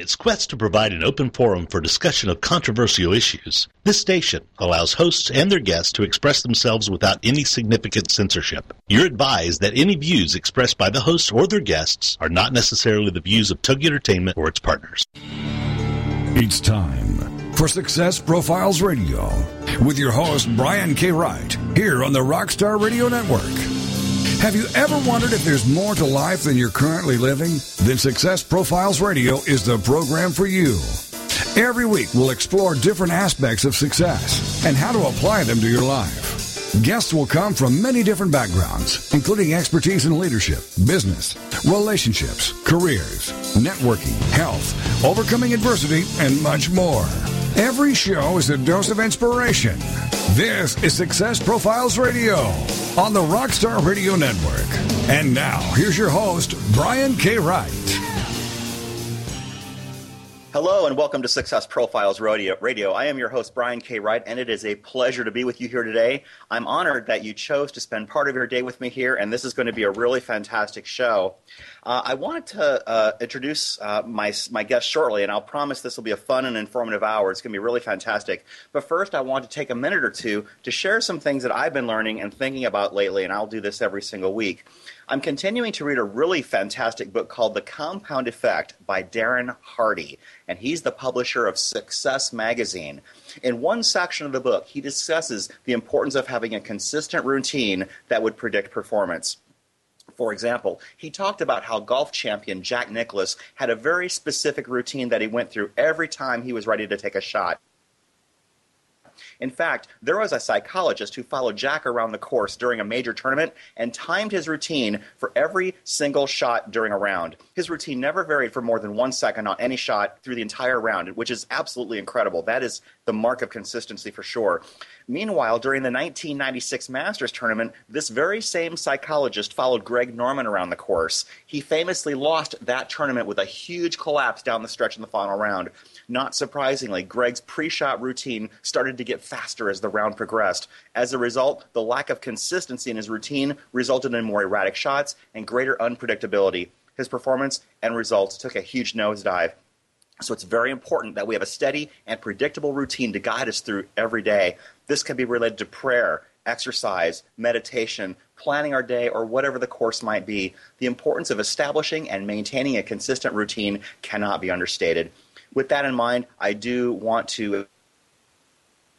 its quest to provide an open forum for discussion of controversial issues, this station allows hosts and their guests to express themselves without any significant censorship. You're advised that any views expressed by the hosts or their guests are not necessarily the views of Togi Entertainment or its partners. It's time for Success Profiles Radio with your host, Brian K. Wright, here on the Rockstar Radio Network. Have you ever wondered if there's more to life than you're currently living? Then Success Profiles Radio is the program for you. Every week, we'll explore different aspects of success and how to apply them to your life. Guests will come from many different backgrounds, including expertise in leadership, business, relationships, careers, networking, health, overcoming adversity, and much more. Every show is a dose of inspiration. This is Success Profiles Radio on the Rockstar Radio Network. And now, here's your host, Brian K. Wright. Hello and welcome to Success Profiles Radio. I am your host, Brian K. Wright, and it is a pleasure to be with you here today. I'm honored that you chose to spend part of your day with me here, and this is going to be a really fantastic show. Uh, I wanted to uh, introduce uh, my, my guest shortly, and I'll promise this will be a fun and informative hour. It's going to be really fantastic. But first, I want to take a minute or two to share some things that I've been learning and thinking about lately, and I'll do this every single week. I'm continuing to read a really fantastic book called The Compound Effect by Darren Hardy, and he's the publisher of Success Magazine. In one section of the book, he discusses the importance of having a consistent routine that would predict performance. For example, he talked about how golf champion Jack Nicklaus had a very specific routine that he went through every time he was ready to take a shot. In fact, there was a psychologist who followed Jack around the course during a major tournament and timed his routine for every single shot during a round. His routine never varied for more than one second on any shot through the entire round, which is absolutely incredible. That is the mark of consistency for sure. Meanwhile, during the 1996 Masters tournament, this very same psychologist followed Greg Norman around the course. He famously lost that tournament with a huge collapse down the stretch in the final round. Not surprisingly, Greg's pre shot routine started to get faster as the round progressed. As a result, the lack of consistency in his routine resulted in more erratic shots and greater unpredictability. His performance and results took a huge nosedive. So it's very important that we have a steady and predictable routine to guide us through every day. This can be related to prayer, exercise, meditation, planning our day, or whatever the course might be. The importance of establishing and maintaining a consistent routine cannot be understated. With that in mind, I do want to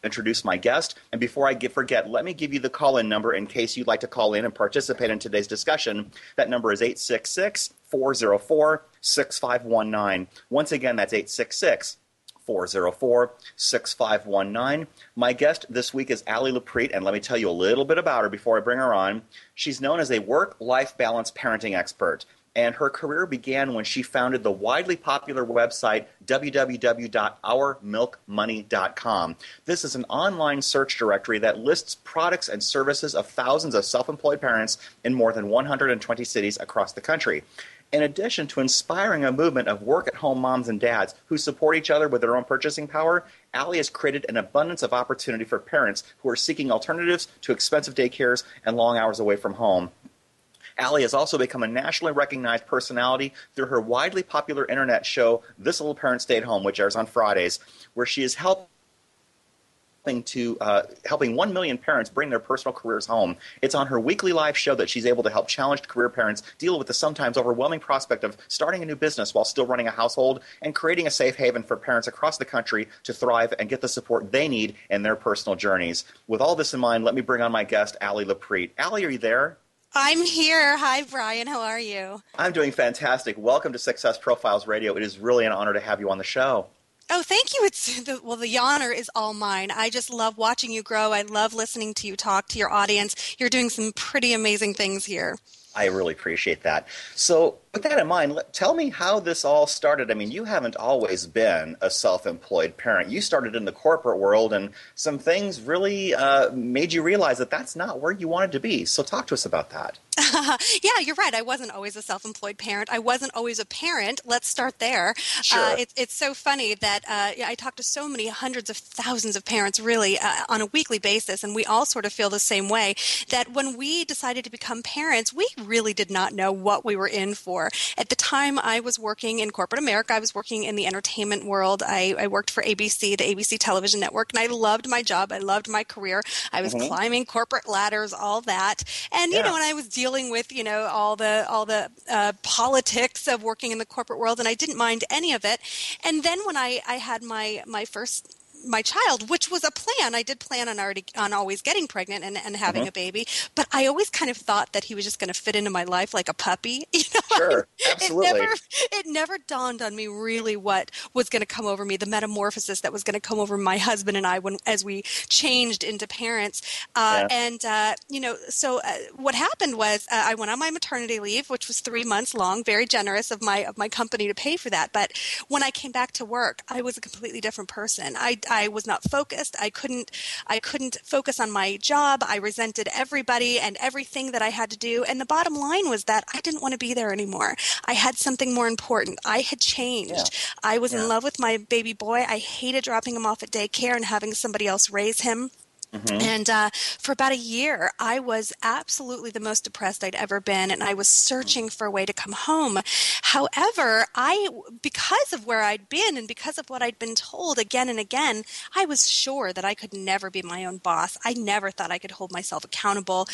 introduce my guest. And before I get, forget, let me give you the call in number in case you'd like to call in and participate in today's discussion. That number is 866 404 6519. Once again, that's 866 404 6519. My guest this week is Ally Loprete, and let me tell you a little bit about her before I bring her on. She's known as a work life balance parenting expert and her career began when she founded the widely popular website www.ourmilkmoney.com. This is an online search directory that lists products and services of thousands of self employed parents in more than 120 cities across the country. In addition to inspiring a movement of work at home moms and dads who support each other with their own purchasing power, Ally has created an abundance of opportunity for parents who are seeking alternatives to expensive daycares and long hours away from home. Ally has also become a nationally recognized personality through her widely popular internet show, This Little Parent Stayed Home, which airs on Fridays, where she is helping to uh, helping 1 million parents bring their personal careers home. It's on her weekly live show that she's able to help challenged career parents deal with the sometimes overwhelming prospect of starting a new business while still running a household and creating a safe haven for parents across the country to thrive and get the support they need in their personal journeys. With all this in mind, let me bring on my guest, Ally Loprete. Ally, are you there? I'm here. Hi, Brian. How are you? I'm doing fantastic. Welcome to Success Profiles Radio. It is really an honor to have you on the show. Oh, thank you. It's the, well, the honor is all mine. I just love watching you grow. I love listening to you talk to your audience. You're doing some pretty amazing things here. I really appreciate that. So, with that in mind, tell me how this all started. I mean, you haven't always been a self employed parent. You started in the corporate world, and some things really uh, made you realize that that's not where you wanted to be. So, talk to us about that. yeah, you're right. I wasn't always a self-employed parent. I wasn't always a parent. Let's start there. Sure. Uh, it, it's so funny that uh, I talk to so many hundreds of thousands of parents, really, uh, on a weekly basis, and we all sort of feel the same way. That when we decided to become parents, we really did not know what we were in for. At the time, I was working in corporate America. I was working in the entertainment world. I, I worked for ABC, the ABC Television Network, and I loved my job. I loved my career. I was mm-hmm. climbing corporate ladders, all that, and you know, when I was dealing with you know all the all the uh, politics of working in the corporate world, and I didn't mind any of it. And then when I I had my my first my child, which was a plan. I did plan on already on always getting pregnant and, and having mm-hmm. a baby, but I always kind of thought that he was just going to fit into my life like a puppy. You know? Sure, absolutely. It never, it never dawned on me really what was going to come over me, the metamorphosis that was going to come over my husband and I when as we changed into parents. Uh, yeah. And uh, you know, so uh, what happened was uh, I went on my maternity leave, which was three months long. Very generous of my of my company to pay for that. But when I came back to work, I was a completely different person. I I was not focused. I couldn't I couldn't focus on my job. I resented everybody and everything that I had to do. And the bottom line was that I didn't want to be there anymore. I had something more important. I had changed. Yeah. I was yeah. in love with my baby boy. I hated dropping him off at daycare and having somebody else raise him. Mm-hmm. And uh, for about a year, I was absolutely the most depressed I'd ever been, and I was searching for a way to come home. However, I, because of where I'd been and because of what I'd been told again and again, I was sure that I could never be my own boss. I never thought I could hold myself accountable.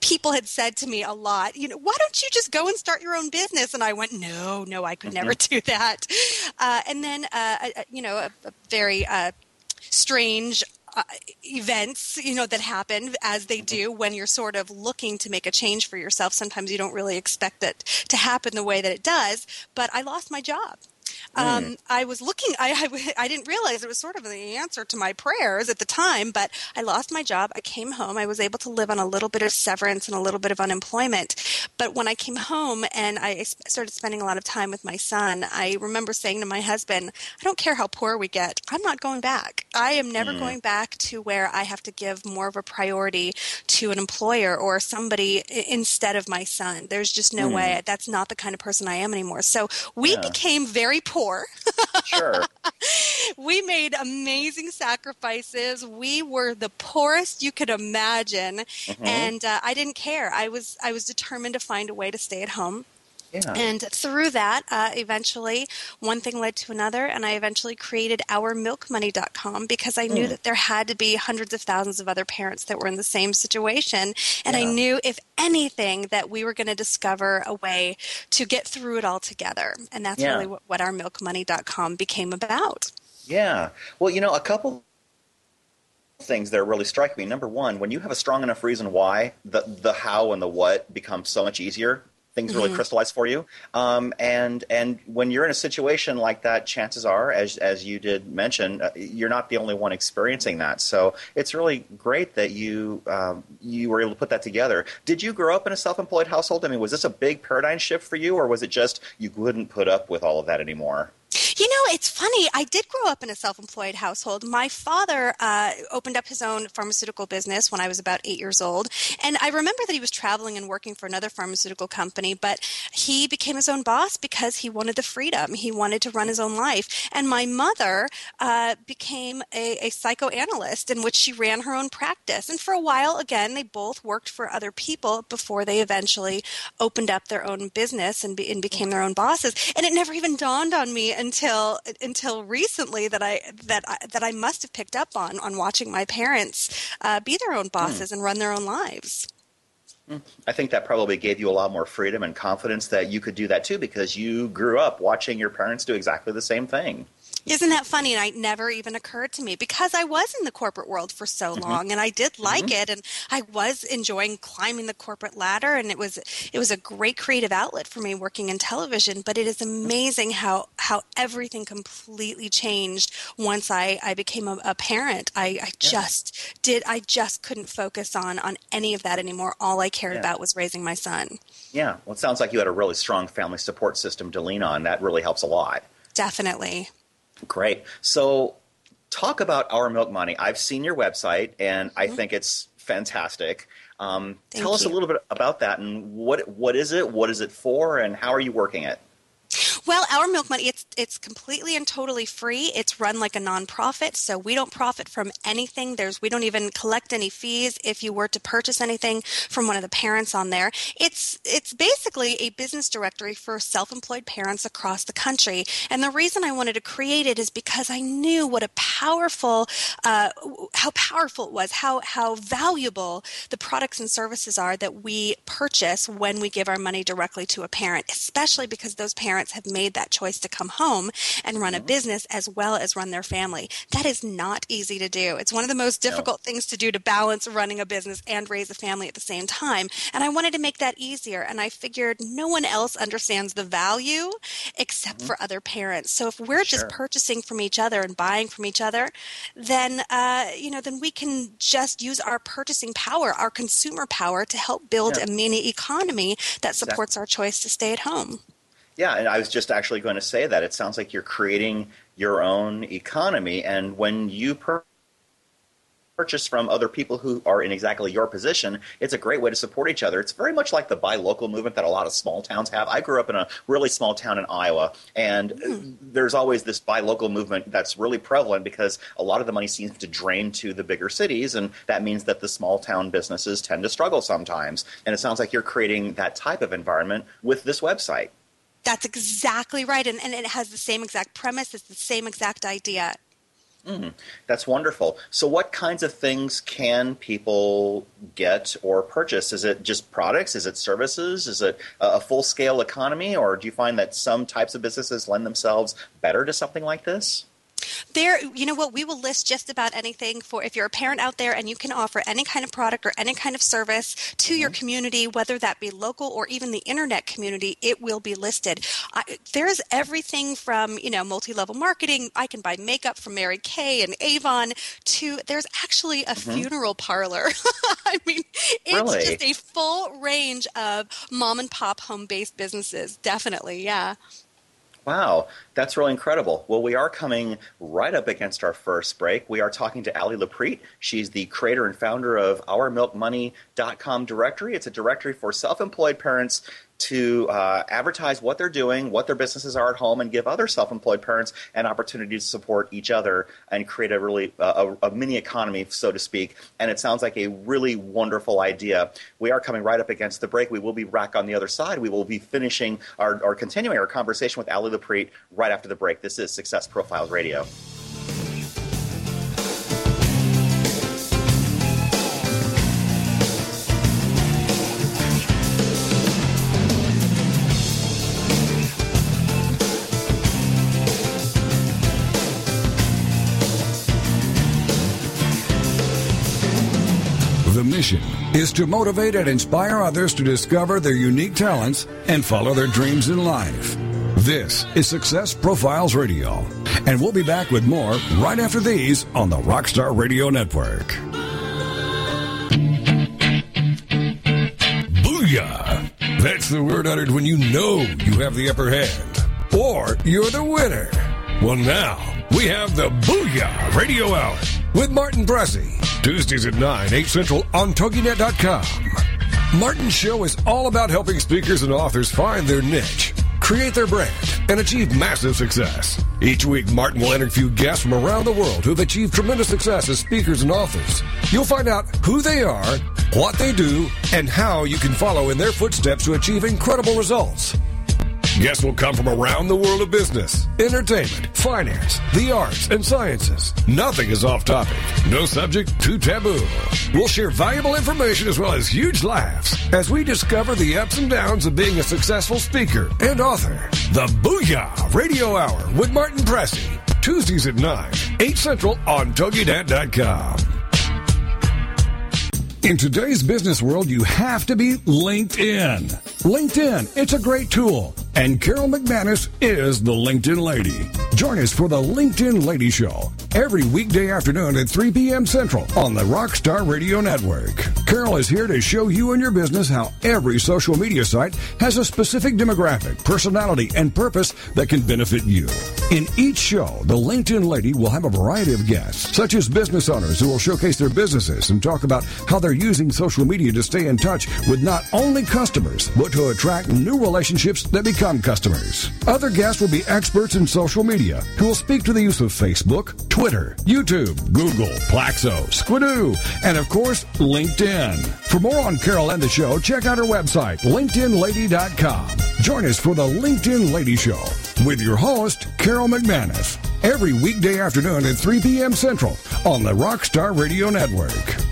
People had said to me a lot, you know, why don't you just go and start your own business? And I went, no, no, I could mm-hmm. never do that. Uh, and then, uh, you know, a, a very uh, strange uh, events, you know, that happen as they do when you're sort of looking to make a change for yourself. Sometimes you don't really expect it to happen the way that it does. But I lost my job. Um, mm. I was looking, I, I, I, didn't realize it was sort of the answer to my prayers at the time, but I lost my job. I came home. I was able to live on a little bit of severance and a little bit of unemployment. But when I came home and I started spending a lot of time with my son, I remember saying to my husband, I don't care how poor we get, I'm not going back. I am never mm. going back to where I have to give more of a priority to an employer or somebody instead of my son. There's just no mm. way. That's not the kind of person I am anymore. So we yeah. became very poor. sure. we made amazing sacrifices. We were the poorest you could imagine, mm-hmm. and uh, I didn't care. I was I was determined to find a way to stay at home. Yeah. And through that, uh, eventually, one thing led to another, and I eventually created OurMilkMoney.com because I knew mm. that there had to be hundreds of thousands of other parents that were in the same situation. And yeah. I knew, if anything, that we were going to discover a way to get through it all together. And that's yeah. really what, what OurMilkMoney.com became about. Yeah. Well, you know, a couple things that really strike me. Number one, when you have a strong enough reason why, the the how and the what becomes so much easier things really mm-hmm. crystallize for you. Um, and and when you're in a situation like that, chances are, as as you did mention, uh, you're not the only one experiencing that. So it's really great that you um, you were able to put that together. Did you grow up in a self-employed household? I mean, was this a big paradigm shift for you, or was it just you couldn't put up with all of that anymore? You it's funny. I did grow up in a self employed household. My father uh, opened up his own pharmaceutical business when I was about eight years old. And I remember that he was traveling and working for another pharmaceutical company, but he became his own boss because he wanted the freedom. He wanted to run his own life. And my mother uh, became a, a psychoanalyst in which she ran her own practice. And for a while, again, they both worked for other people before they eventually opened up their own business and, be, and became their own bosses. And it never even dawned on me until until until recently that I that I, that I must have picked up on on watching my parents uh, be their own bosses mm. and run their own lives. Hmm. I think that probably gave you a lot more freedom and confidence that you could do that too because you grew up watching your parents do exactly the same thing. Isn't that funny? And it never even occurred to me because I was in the corporate world for so mm-hmm. long and I did like mm-hmm. it and I was enjoying climbing the corporate ladder and it was it was a great creative outlet for me working in television. But it is amazing how how everything completely changed once I, I became a, a parent. I, I yeah. just did I just couldn't focus on on any of that anymore. All I cared yeah. about was raising my son. Yeah. Well it sounds like you had a really strong family support system to lean on. That really helps a lot. Definitely. Great. So, talk about Our Milk Money. I've seen your website, and I mm-hmm. think it's fantastic. Um, tell us a little bit about that and what what is it? What is it for? And how are you working it? Well, our Milk Money, it's it's completely and totally free. It's run like a nonprofit, so we don't profit from anything. There's we don't even collect any fees if you were to purchase anything from one of the parents on there. It's it's basically a business directory for self-employed parents across the country. And the reason I wanted to create it is because I knew what a powerful uh, how powerful it was, how how valuable the products and services are that we purchase when we give our money directly to a parent, especially because those parents have made that choice to come home and run a mm-hmm. business as well as run their family. That is not easy to do. It's one of the most difficult no. things to do to balance running a business and raise a family at the same time. And I wanted to make that easier. And I figured no one else understands the value except mm-hmm. for other parents. So if we're sure. just purchasing from each other and buying from each other, then uh, you know, then we can just use our purchasing power, our consumer power, to help build yeah. a mini economy that supports exactly. our choice to stay at home. Yeah, and I was just actually going to say that. It sounds like you're creating your own economy, and when you per- purchase from other people who are in exactly your position, it's a great way to support each other. It's very much like the buy local movement that a lot of small towns have. I grew up in a really small town in Iowa, and mm. there's always this buy local movement that's really prevalent because a lot of the money seems to drain to the bigger cities, and that means that the small town businesses tend to struggle sometimes. And it sounds like you're creating that type of environment with this website. That's exactly right. And, and it has the same exact premise, it's the same exact idea. Mm, that's wonderful. So, what kinds of things can people get or purchase? Is it just products? Is it services? Is it a full scale economy? Or do you find that some types of businesses lend themselves better to something like this? There, you know what? We will list just about anything for if you're a parent out there and you can offer any kind of product or any kind of service to mm-hmm. your community, whether that be local or even the internet community, it will be listed. I, there's everything from you know multi-level marketing. I can buy makeup from Mary Kay and Avon to there's actually a mm-hmm. funeral parlor. I mean, it's really? just a full range of mom and pop home-based businesses. Definitely, yeah. Wow, that's really incredible. Well, we are coming right up against our first break. We are talking to Ally Loprete. She's the creator and founder of OurMilkMoney.com directory. It's a directory for self employed parents to uh, advertise what they're doing, what their businesses are at home, and give other self-employed parents an opportunity to support each other and create a really uh, a, a, mini economy, so to speak. And it sounds like a really wonderful idea. We are coming right up against the break. We will be back on the other side. We will be finishing our, or continuing our conversation with Ally Loprete right after the break. This is Success Profiles Radio. Mission is to motivate and inspire others to discover their unique talents and follow their dreams in life. This is Success Profiles Radio, and we'll be back with more right after these on the Rockstar Radio Network. Booyah! That's the word uttered when you know you have the upper hand, or you're the winner. Well, now we have the Booyah Radio Hour with Martin Bressy. Tuesdays at 9, 8 Central on TogiNet.com. Martin's show is all about helping speakers and authors find their niche, create their brand, and achieve massive success. Each week, Martin will interview guests from around the world who have achieved tremendous success as speakers and authors. You'll find out who they are, what they do, and how you can follow in their footsteps to achieve incredible results. Guests will come from around the world of business, entertainment, finance, the arts, and sciences. Nothing is off topic. No subject too taboo. We'll share valuable information as well as huge laughs as we discover the ups and downs of being a successful speaker and author. The Booyah Radio Hour with Martin Bressy. Tuesdays at 9, 8 Central on TogiNet.com. In today's business world, you have to be LinkedIn. LinkedIn, it's a great tool. And Carol McManus is the LinkedIn lady. Join us for the LinkedIn Lady Show every weekday afternoon at 3 p.m. Central on the Rockstar Radio Network. Carol is here to show you and your business how every social media site has a specific demographic, personality, and purpose that can benefit you. In each show, the LinkedIn Lady will have a variety of guests, such as business owners who will showcase their businesses and talk about how they're using social media to stay in touch with not only customers, but to attract new relationships that become customers. Other guests will be experts in social media who will speak to the use of Facebook, Twitter, YouTube, Google, Plaxo, Squidoo, and of course, LinkedIn. For more on Carol and the show, check out her website, LinkedInLady.com. Join us for the LinkedIn Lady Show with your host, Carol McManus, every weekday afternoon at 3 p.m. Central on the Rockstar Radio Network.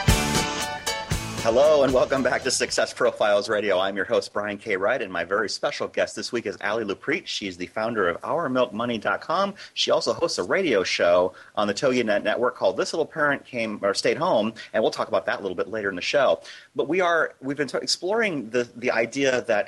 Hello and welcome back to Success Profiles Radio. I'm your host, Brian K. Wright, and my very special guest this week is Ally Loprete. She's the founder of OurMilkMoney.com. She also hosts a radio show on the TogiNet network called This Little Parent Came or Stayed Home, and we'll talk about that a little bit later in the show. But we are we've been t- exploring the the idea that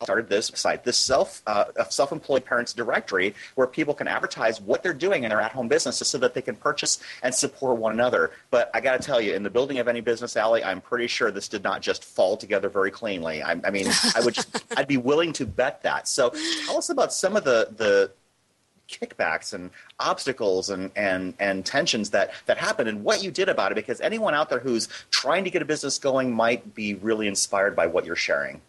started this site, this self uh, self-employed parents directory, where people can advertise what they're doing in their at-home businesses so that they can purchase and support one another. But I got to tell you, in the building of any business Ally, I'm pretty sure this did not just fall together very cleanly. I, I mean, I would, I'd be willing to bet that. So, tell us about some of the the kickbacks and obstacles and, and, and tensions that, that happened and what you did about it because anyone out there who's trying to get a business going might be really inspired by what you're sharing.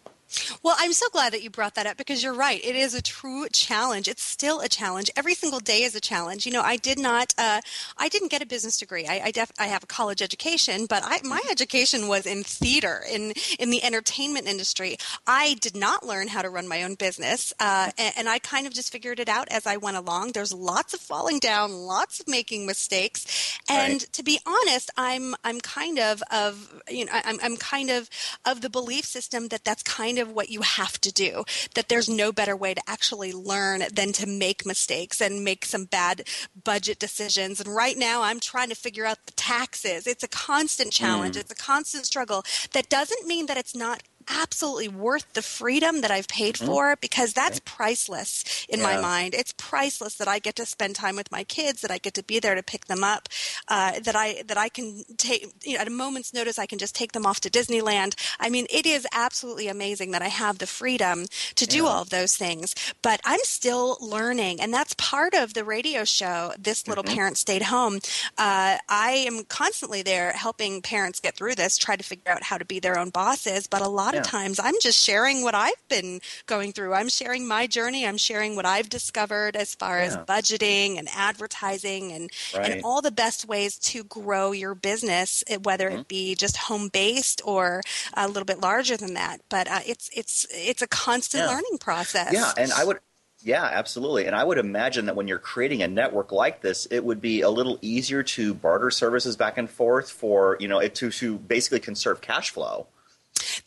Well, I'm so glad that you brought that up because you're right. It is a true challenge. It's still a challenge. Every single day is a challenge. You know, I did not, uh, I didn't get a business degree. I, I, def, I have a college education, but I, my education was in theater, in in the entertainment industry. I did not learn how to run my own business, uh, and, and I kind of just figured it out as I went along. There's lots of falling down, lots of making mistakes, and right. to be honest, I'm I'm kind of of you know I'm I'm kind of of the belief system that that's kind of of what you have to do, that there's no better way to actually learn than to make mistakes and make some bad budget decisions. And right now, I'm trying to figure out the taxes. It's a constant challenge, mm. it's a constant struggle. That doesn't mean that it's not absolutely worth the freedom that I've paid mm-hmm. for because that's okay. priceless in yeah. my mind. It's priceless that I get to spend time with my kids, that I get to be there to pick them up, uh, that I that I can take you know, at a moment's notice I can just take them off to Disneyland. I mean, it is absolutely amazing that I have the freedom to do yeah. all of those things. But I'm still learning, and that's part of the radio show. This little mm-hmm. parent stayed home. Uh, I am constantly there helping parents get through this, try to figure out how to be their own bosses. But a lot of times I'm just sharing what I've been going through. I'm sharing my journey. I'm sharing what I've discovered as far yeah. as budgeting and advertising and, right. and all the best ways to grow your business, eh, whether mm-hmm. it be just home based or a little bit larger than that. But uh, it's it's it's a constant yeah. learning process. Yeah, and I would yeah, absolutely. And I would imagine that when you're creating a network like this, it would be a little easier to barter services back and forth for, you know, to, to basically conserve cash flow.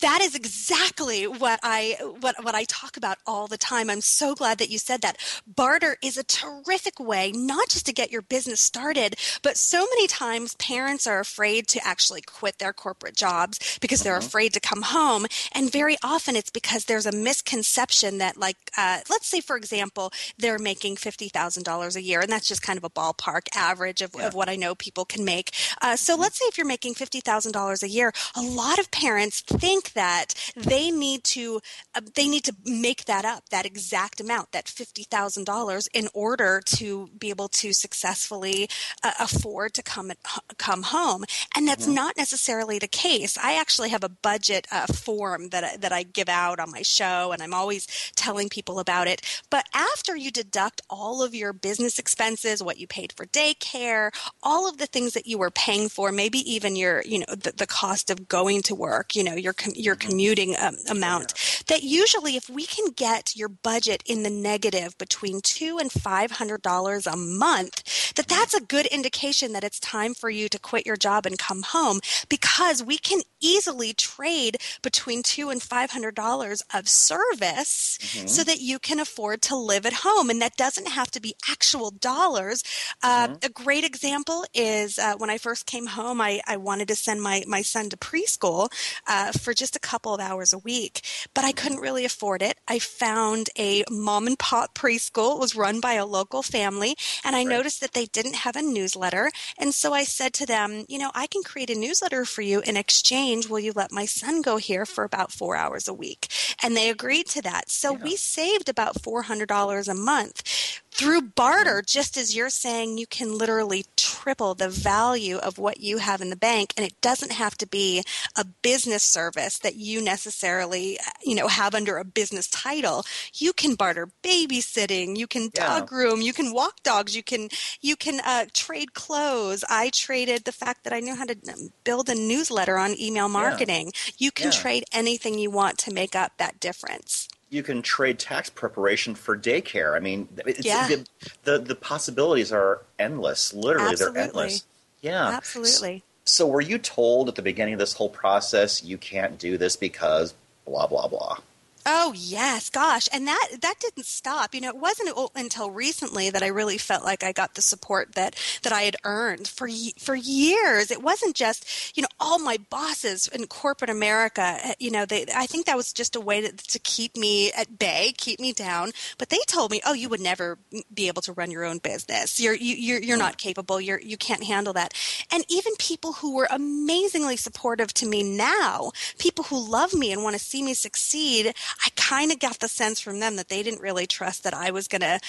That is exactly what I what what I talk about all the time. I'm so glad that you said that. Barter is a terrific way not just to get your business started, but so many times parents are afraid to actually quit their corporate jobs because they're mm-hmm. afraid to come home, and very often it's because there's a misconception that like uh, let's say for example they're making fifty thousand dollars a year, and that's just kind of a ballpark average of, yeah. of what I know people can make. Uh, so mm-hmm. let's say if you're making fifty thousand dollars a year, a lot of parents think that they need to uh, they need to make that up that exact amount that $50,000 in order to be able to successfully uh, afford to come come home. And that's mm-hmm. not necessarily the case. I actually have a budget uh, form that I, that I give out on my show and I'm always telling people about it. But after you deduct all of your business expenses what you paid for daycare all of the things that you were paying for maybe even your you know the, the cost of going to work you know your your mm-hmm. commuting um, amount. That usually, if we can get your budget in the negative between two and five hundred dollars a month, that mm-hmm. that's a good indication that it's time for you to quit your job and come home because we can easily trade between two and five hundred dollars of service mm-hmm. so that you can afford to live at home, and that doesn't have to be actual dollars. Uh, mm-hmm. A great example is uh, when I first came home, I, I wanted to send my my son to preschool uh, for just a couple of hours a week, but I couldn't really afford it. I found a mom and pop preschool. It was run by a local family, and I right. noticed that they didn't have a newsletter, and so I said to them, you know, I can create a newsletter for you in exchange. Will you let my son go here for about four hours a week? And they agreed to that. So yeah. we saved about $400 a month through barter, mm-hmm. just as you're saying, you can literally triple the value of what you have in the bank. And it doesn't have to be a business service that you necessarily, you know, have under a business title. You can barter babysitting, you can dog yeah. room, you can walk dogs, you can, you can uh, trade clothes. I traded the fact that I knew how to um, build a newsletter on email marketing. Yeah. You can yeah. trade anything you want to make up that difference you can trade tax preparation for daycare. I mean, yeah. the, the, the possibilities are endless. Literally, Absolutely. they're endless. Yeah, absolutely. So, so, were you told at the beginning of this whole process you can't do this because blah blah blah? Oh yes, gosh, and that that didn't stop. You know, it wasn't until recently that I really felt like I got the support that that I had earned for for years. It wasn't just you know all my bosses in corporate America. Eh, you know, they I think that was just a way to, to keep me at bay, keep me down. But they told me, oh, you would never be able to run your own business. You're you, you're you're not capable. You're you can't handle that. And even people who were amazingly supportive to me now, people who love me and want to see me succeed I kind of got the sense from them that they didn't really trust that I was going to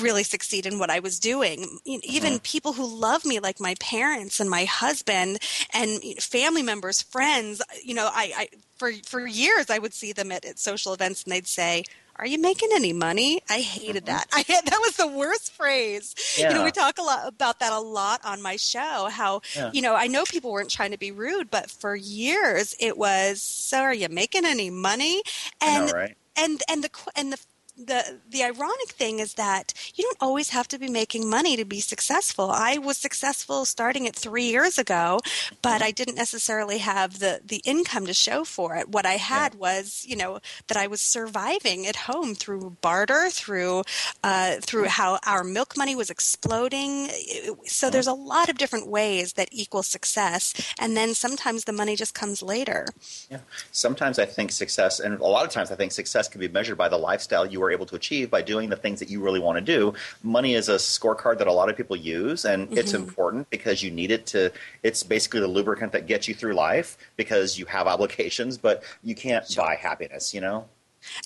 really succeed in what I was doing. Even mm-hmm. people who love me, like my parents and my husband and family members, friends, you know, I, I for for years I would see them at, at social events and they'd say, are you making any money? I hated mm-hmm. that. I had, that was the worst phrase. Yeah. You know, we talk a lot about that a lot on my show. How yeah. you know, I know people weren't trying to be rude, but for years it was. So, are you making any money? And know, right? and and the and the the the ironic thing is that you don't always have to be making money to be successful. I was successful starting it three years ago, but mm-hmm. I didn't necessarily have the the income to show for it. What I had yeah. was, you know, that I was surviving at home through barter, through uh, through mm-hmm. how our milk money was exploding. So mm-hmm. there's a lot of different ways that equal success, and then sometimes the money just comes later. Yeah, sometimes I think success, and a lot of times I think success can be measured by the lifestyle you were able to achieve by doing the things that you really want to do. Money is a scorecard that a lot of people use, and mm-hmm. it's important because you need it to. It's basically the lubricant that gets you through life because you have obligations, but you can't sure. buy happiness. You know.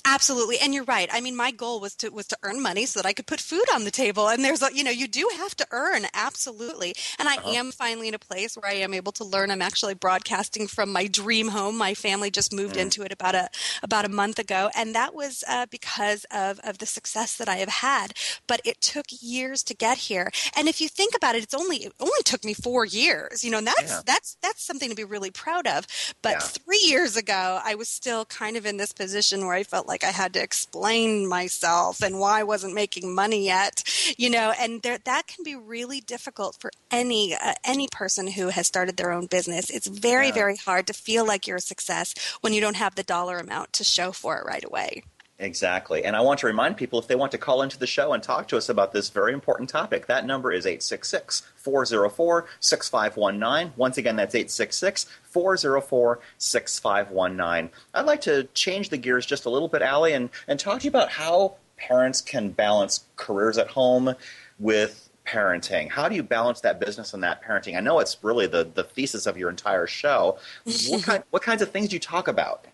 Absolutely, and you're right. I mean, my goal was to was to earn money so that I could put food on the table. And there's a, you know, you do have to earn absolutely. And I uh-huh. am finally in a place where I am able to learn. I'm actually broadcasting from my dream home. My family just moved mm. into it about a about a month ago, and that was uh, because of of the success that I have had. But it took years to get here. And if you think about it, it's only it only took me four years. You know, and that's yeah. that's that's something to be really proud of. But yeah. three years ago, I was still kind of in this position where I felt like I had to explain myself and why I wasn't making money yet, you know, and there, that can be really difficult for any uh, any person who has started their own business. It's very yeah. very hard to feel like you're a success when you don't have the dollar amount to show for it right away. Exactly. And I want to remind people if they want to call into the show and talk to us about this very important topic, that number is 866 404 6519. Once again, that's 866 404 6519. I'd like to change the gears just a little bit, Ally, and, and talk to you about how parents can balance careers at home with parenting. How do you balance that business and that parenting? I know it's really the, the thesis of your entire show. what, kind, what kinds of things do you talk about?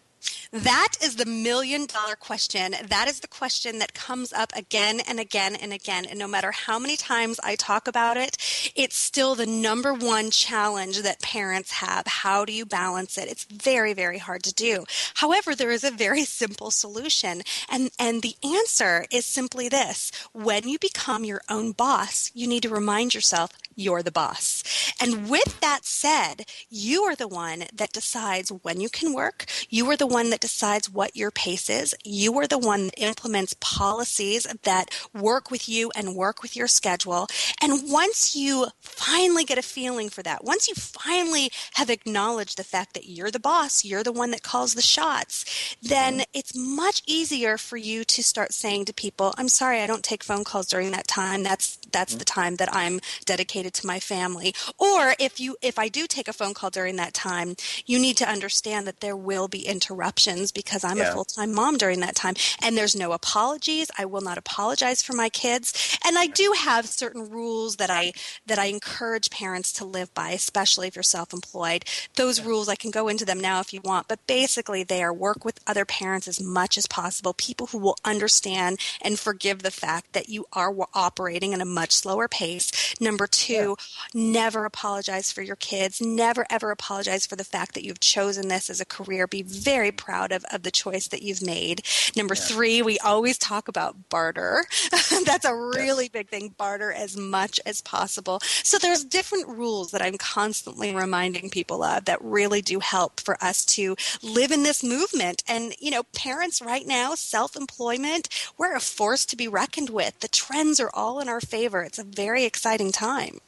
That is the million dollar question. That is the question that comes up again and again and again. And no matter how many times I talk about it, it's still the number one challenge that parents have. How do you balance it? It's very, very hard to do. However, there is a very simple solution. And, and the answer is simply this. When you become your own boss, you need to remind yourself you're the boss. And with that said, you are the one that decides when you can work. You are the one that decides what your pace is. You are the one that implements policies that work with you and work with your schedule. And once you finally get a feeling for that, once you finally have acknowledged the fact that you're the boss, you're the one that calls the shots, then it's much easier for you to start saying to people, I'm sorry, I don't take phone calls during that time. That's that's mm-hmm. the time that I'm dedicated to my family. Or if you if I do take a phone call during that time, you need to understand that there will be interruptions because I'm yeah. a full-time mom during that time and there's no apologies. I will not apologize for my kids. And I do have certain rules that I that I encourage parents to live by, especially if you're self-employed. Those rules I can go into them now if you want, but basically they are work with other parents as much as possible, people who will understand and forgive the fact that you are operating in a much slower pace. Number 2, yeah. never apologize for your kids. Never ever apologize for the fact that you've chosen this as a career. Be very proud of, of the choice that you've made. Number yeah. three, we always talk about barter. That's a really yes. big thing. Barter as much as possible. So there's different rules that I'm constantly reminding people of that really do help for us to live in this movement. And, you know, parents right now, self-employment, we're a force to be reckoned with. The trends are all in our favor. It's a very exciting time.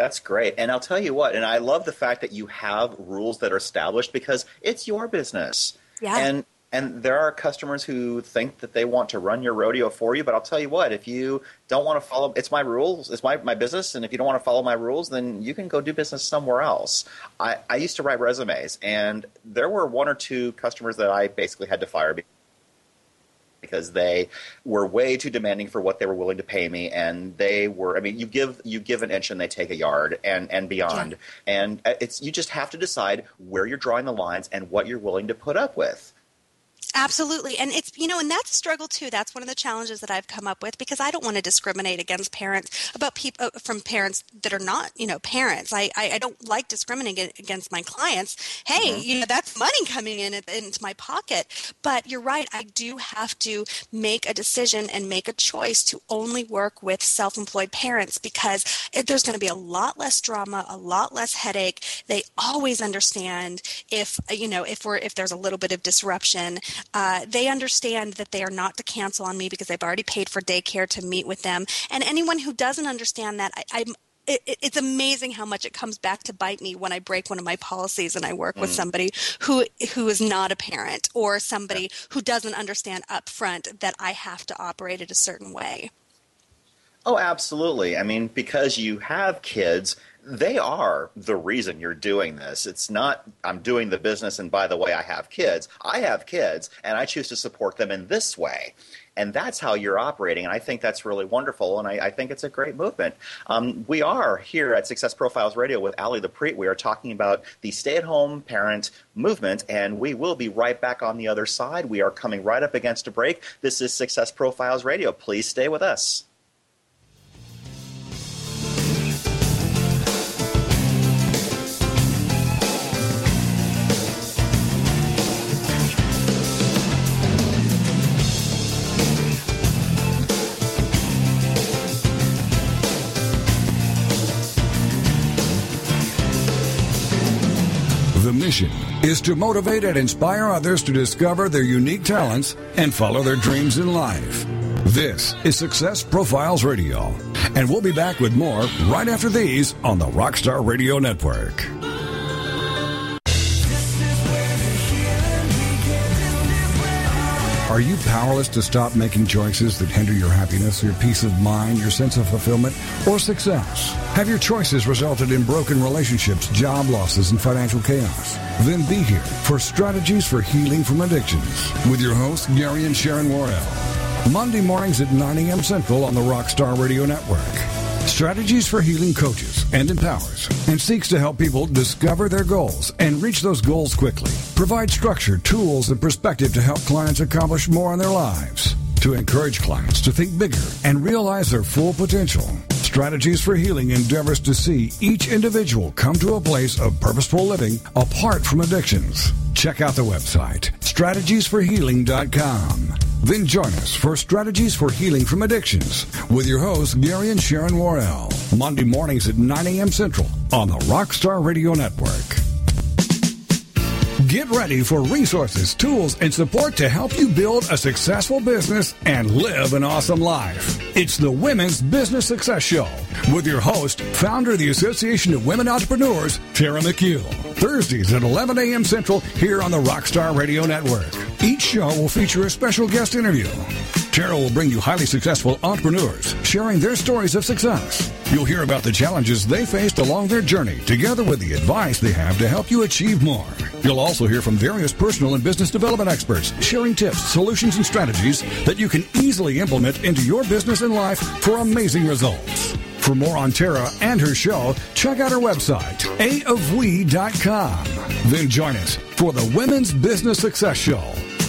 That's great. And I'll tell you what, and I love the fact that you have rules that are established because it's your business. Yeah. And and there are customers who think that they want to run your rodeo for you, but I'll tell you what, if you don't want to follow it's my rules, it's my, my business, and if you don't want to follow my rules, then you can go do business somewhere else. I, I used to write resumes and there were one or two customers that I basically had to fire because they were way too demanding for what they were willing to pay me and they were i mean you give you give an inch and they take a yard and and beyond yeah. and uh, it's you just have to decide where you're drawing the lines and what you're willing to put up with Absolutely. And it's, you know, and that's a struggle too. That's one of the challenges that I've come up with because I don't want to discriminate against parents about people uh, from parents that are not, you know, parents. I, I, I don't like discriminating against my clients. Hey, mm-hmm. you know, that's money coming in into my pocket. But you're right. I do have to make a decision and make a choice to only work with self-employed parents because there's going to be a lot less drama, a lot less headache. They always understand if, you know, if we're, if there's a little bit of disruption uh, they understand that they are not to cancel on me because I've already paid for daycare to meet with them. And anyone who doesn't understand that, I, it, it's amazing how much it comes back to bite me when I break one of my policies and I work mm. with somebody who who is not a parent or somebody yeah. who doesn't understand upfront that I have to operate it a certain way. Oh, absolutely. I mean, because you have kids, they are the reason you're doing this. It's not, I'm doing the business, and by the way, I have kids. I have kids, and I choose to support them in this way. And that's how you're operating. And I think that's really wonderful. And I, I think it's a great movement. Um, we are here at Success Profiles Radio with Ally the Loprete. We are talking about the stay at home parent movement. And we will be right back on the other side. We are coming right up against a break. This is Success Profiles Radio. Please stay with us. Is to motivate and inspire others to discover their unique talents and follow their dreams in life. This is Success Profiles Radio, and we'll be back with more right after these on the Rockstar Radio Network. Are you powerless to stop making choices that hinder your happiness, your peace of mind, your sense of fulfillment, or success? Have your choices resulted in broken relationships, job losses, and financial chaos? Then be here for Strategies for Healing from Addictions with your hosts, Gary and Sharon Worrell. Monday mornings at 9 a.m. Central on the Rockstar Radio Network. Strategies for Healing coaches and empowers and seeks to help people discover their goals and reach those goals quickly. Provide structure, tools, and perspective to help clients accomplish more in their lives. To encourage clients to think bigger and realize their full potential. Strategies for Healing endeavors to see each individual come to a place of purposeful living apart from addictions. Check out the website, strategiesforhealing.com. Then join us for Strategies for Healing from Addictions with your hosts, Gary and Sharon Worrell, Monday mornings at 9 a.m. Central on the Rockstar Radio Network. Get ready for resources, tools, and support to help you build a successful business and live an awesome life. It's the Women's Business Success Show with your host, founder of the Association of Women Entrepreneurs, Tara McHugh. Thursdays at 11 a.m. Central here on the Rockstar Radio Network. Each show will feature a special guest interview. Tara will bring you highly successful entrepreneurs sharing their stories of success. You'll hear about the challenges they faced along their journey, together with the advice they have to help you achieve more. You'll also hear from various personal and business development experts, sharing tips, solutions, and strategies that you can easily implement into your business and life for amazing results. For more on Tara and her show, check out her website, aofwe.com. Then join us for the Women's Business Success Show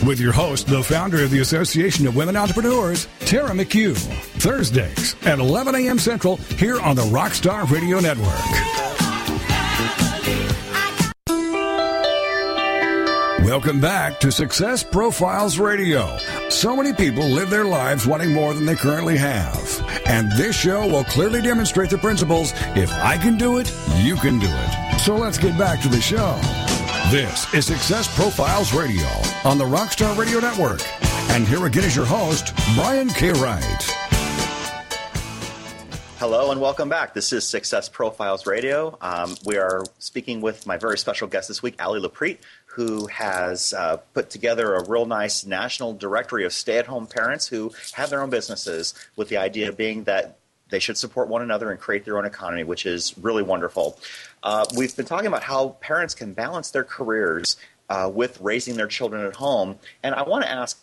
with your host, the founder of the Association of Women Entrepreneurs, Tara McHugh. Thursdays at 11 a.m. Central here on the Rockstar Radio Network. Welcome back to Success Profiles Radio. So many people live their lives wanting more than they currently have. And this show will clearly demonstrate the principles if I can do it, you can do it. So let's get back to the show. This is Success Profiles Radio on the Rockstar Radio Network. And here again is your host, Brian K. Wright. Hello and welcome back. This is Success Profiles Radio. Um, we are speaking with my very special guest this week, Ally Loprete, who has uh, put together a real nice national directory of stay at home parents who have their own businesses, with the idea being that they should support one another and create their own economy, which is really wonderful. Uh, we've been talking about how parents can balance their careers uh, with raising their children at home. And I want to ask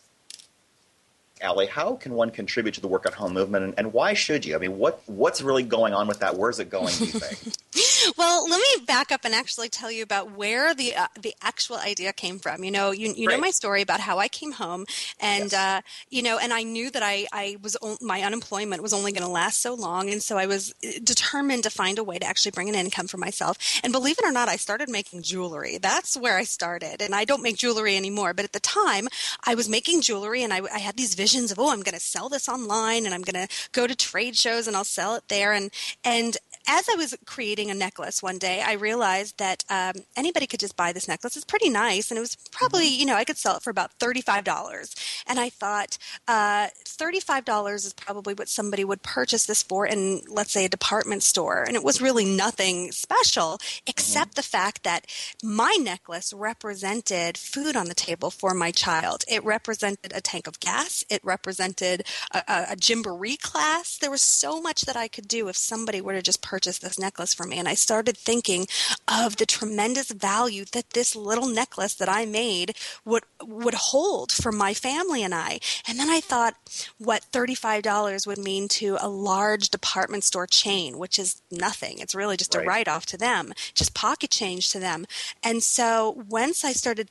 Ally, how can one contribute to the work at home movement, and, and, why should you? I mean, what what's really going on with that? Where's it going? Do you think? well, let me back up and actually tell you about where the uh, the actual idea came from. You know, you, you know my story about how I came home, and yes. uh, you know, and I knew that I I was my unemployment was only going to last so long, and so I was uh, determined to find a way to actually bring an income for myself. And believe it or not, I started making jewelry. That's where I started, and I don't make jewelry anymore. But at the time, I was making jewelry, and I, I had these visions of oh, I'm going to sell this online, and I'm going to go to trade shows and I'll sell it there, and and as I was creating a necklace one day, I realized that um, anybody could just buy this necklace. It's pretty nice, and it was probably, mm-hmm. you know, I could sell it for about $35. And I thought, uh, $35 is probably what somebody would purchase this for in, let's say, a department store. And it was really nothing special, except the fact that my necklace represented food on the table for my child. It represented a tank of gas, it represented a, a, a Gymboree class. There was so much that I could do if somebody were to just purchase purchase this necklace for me. And I started thinking of the tremendous value that this little necklace that I made would would hold for my family and I. And then I thought what $35 would mean to a large department store chain, which is nothing. It's really just right. a write off to them, just pocket change to them. And so once I started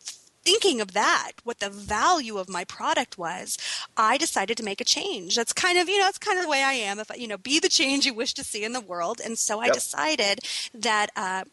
thinking of that, what the value of my product was, I decided to make a change. That's kind of, you know, that's kind of the way I am. If, you know, be the change you wish to see in the world. And so yep. I decided that, uh,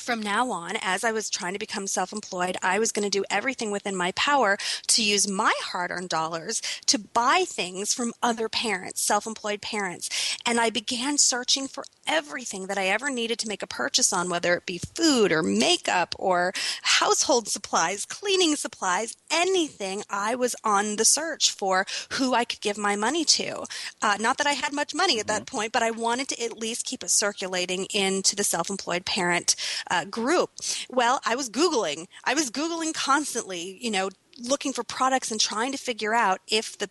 from now on, as I was trying to become self employed, I was going to do everything within my power to use my hard earned dollars to buy things from other parents, self employed parents. And I began searching for everything that I ever needed to make a purchase on, whether it be food or makeup or household supplies, cleaning supplies, anything. I was on the search for who I could give my money to. Uh, not that I had much money at that mm-hmm. point, but I wanted to at least keep it circulating into the self employed parent uh, group. Well, I was Googling. I was Googling constantly, you know, looking for products and trying to figure out if the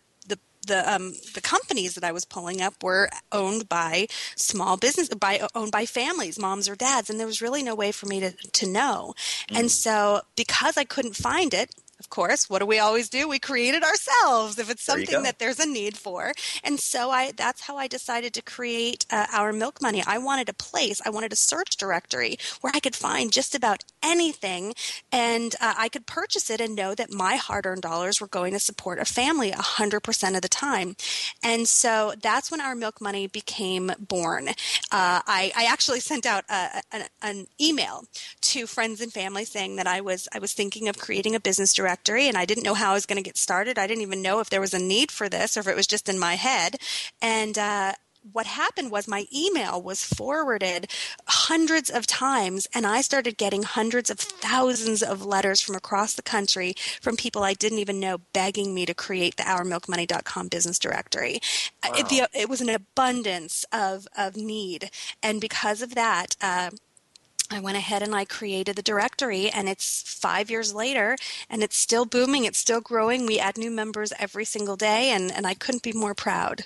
the um, the companies that I was pulling up were owned by small business by owned by families, moms or dads, and there was really no way for me to to know. Mm. And so because I couldn't find it, of course, what do we always do? We create it ourselves if it's something that there's a need for. And so I that's how I decided to create uh, Our Milk Money. I wanted a place, I wanted a search directory where I could find just about anything and uh, I could purchase it and know that my hard-earned dollars were going to support a family 100% of the time. And so that's when Our Milk Money became born. Uh, I, I, actually sent out a, a, an email to friends and family saying that I was I was thinking of creating a business directory directory and I didn't know how I was going to get started. I didn't even know if there was a need for this or if it was just in my head. And, uh, what happened was my email was forwarded hundreds of times and I started getting hundreds of thousands of letters from across the country from people I didn't even know begging me to create the ourmilkmoney.com business directory. Wow. It, the, it, was an abundance of, of need. And because of that, uh, I went ahead and I created the directory, and it's five years later, and it's still booming. It's still growing. We add new members every single day, and, and I couldn't be more proud.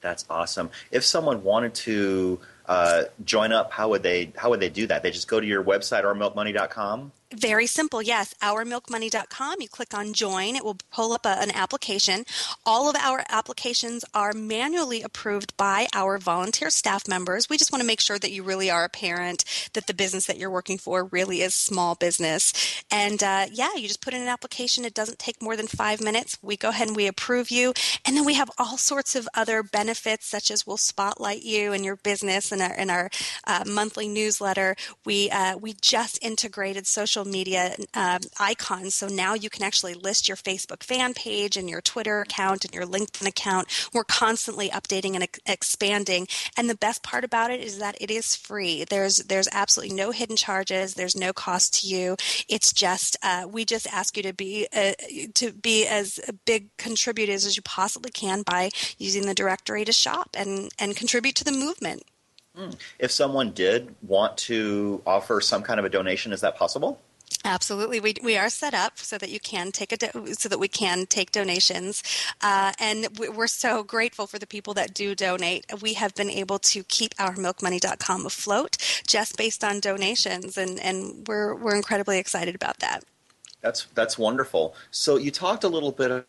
That's awesome. If someone wanted to uh, join up, how would they how would they do that? They just go to your website, ourmilkmoney.com. Very simple, yes. OurMilkMoney.com. You click on join, it will pull up a, an application. All of our applications are manually approved by our volunteer staff members. We just want to make sure that you really are a parent, that the business that you're working for really is small business. And uh, yeah, you just put in an application. It doesn't take more than five minutes. We go ahead and we approve you. And then we have all sorts of other benefits, such as we'll spotlight you and your business in our, in our uh, monthly newsletter. We, uh, we just integrated social social media um, icons. So now you can actually list your Facebook fan page and your Twitter account and your LinkedIn account. We're constantly updating and ex- expanding. And the best part about it is that it is free. There's there's absolutely no hidden charges. There's no cost to you. It's just uh, we just ask you to be uh, to be as big contributors as you possibly can by using the directory to shop and and contribute to the movement. Hmm. If someone did want to offer some kind of a donation, is that possible? Absolutely, we, we are set up so that you can take a do- so that we can take donations, uh, and we're so grateful for the people that do donate. We have been able to keep ourmilkmoney.com afloat just based on donations, and, and we're we're incredibly excited about that. That's that's wonderful. So you talked a little bit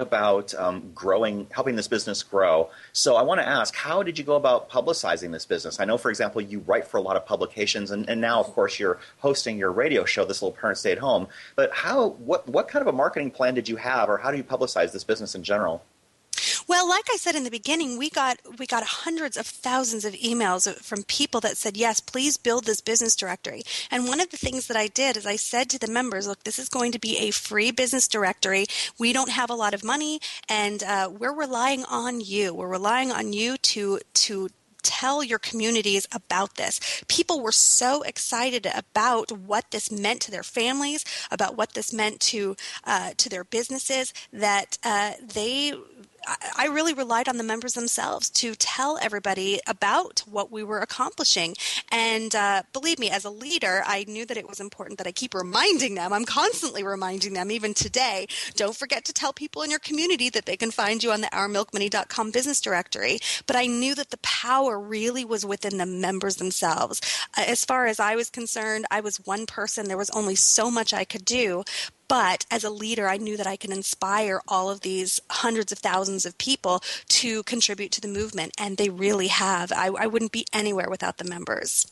about um, growing, helping this business grow. So I want to ask, how did you go about publicizing this business? I know, for example, you write for a lot of publications, and, and now, of course, you're hosting your radio show, This Little Parent Stay at Home. But how, what, what kind of a marketing plan did you have, or how do you publicize this business in general? Well, like I said in the beginning, we got we got hundreds of thousands of emails from people that said, "Yes, please build this business directory." And one of the things that I did is I said to the members, "Look, this is going to be a free business directory. We don't have a lot of money, and uh, we're relying on you. We're relying on you to to tell your communities about this. People were so excited about what this meant to their families, about what this meant to uh, to their businesses, that uh, they I really relied on the members themselves to tell everybody about what we were accomplishing. And uh, believe me, as a leader, I knew that it was important that I keep reminding them. I'm constantly reminding them, even today. Don't forget to tell people in your community that they can find you on the OurMilkMoney.com business directory. But I knew that the power really was within the members themselves. As far as I was concerned, I was one person. There was only so much I could do. But as a leader, I knew that I could inspire all of these hundreds of thousands of people to contribute to the movement, and they really have. I, I wouldn't be anywhere without the members.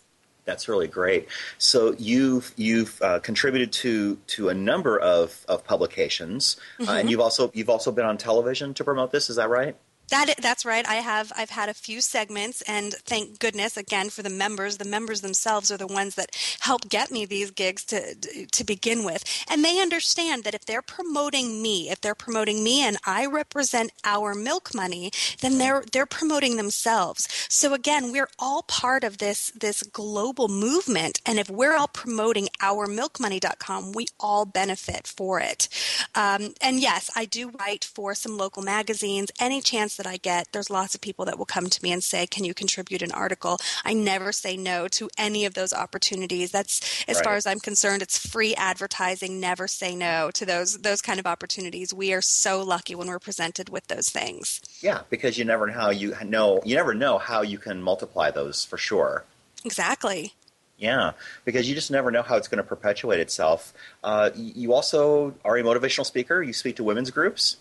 That's really great. So you've you've uh, contributed to to a number of, of publications, mm-hmm. uh, and mm-hmm. you've also you've also been on television to promote this. Is that right? That that's right. I have I've had a few segments, and thank goodness again for the members. The members themselves are the ones that help get me these gigs to to begin with, and they understand that if they're promoting me, if they're promoting me, and I represent our milk money, then they're they're promoting themselves. So again, we're all part of this this global movement, and if we're all promoting ourmilkmoney.com, we all benefit for it. Um, and yes, I do write for some local magazines. Any chance that I get, there's lots of people that will come to me and say, "Can you contribute an article?" I never say no to any of those opportunities. That's as right. far as I'm concerned, it's free advertising. Never say no to those those kind of opportunities. We are so lucky when we're presented with those things. Yeah, because you never know how you know you never know how you can multiply those for sure. Exactly. Yeah, because you just never know how it's going to perpetuate itself. Uh, you also are a motivational speaker. You speak to women's groups.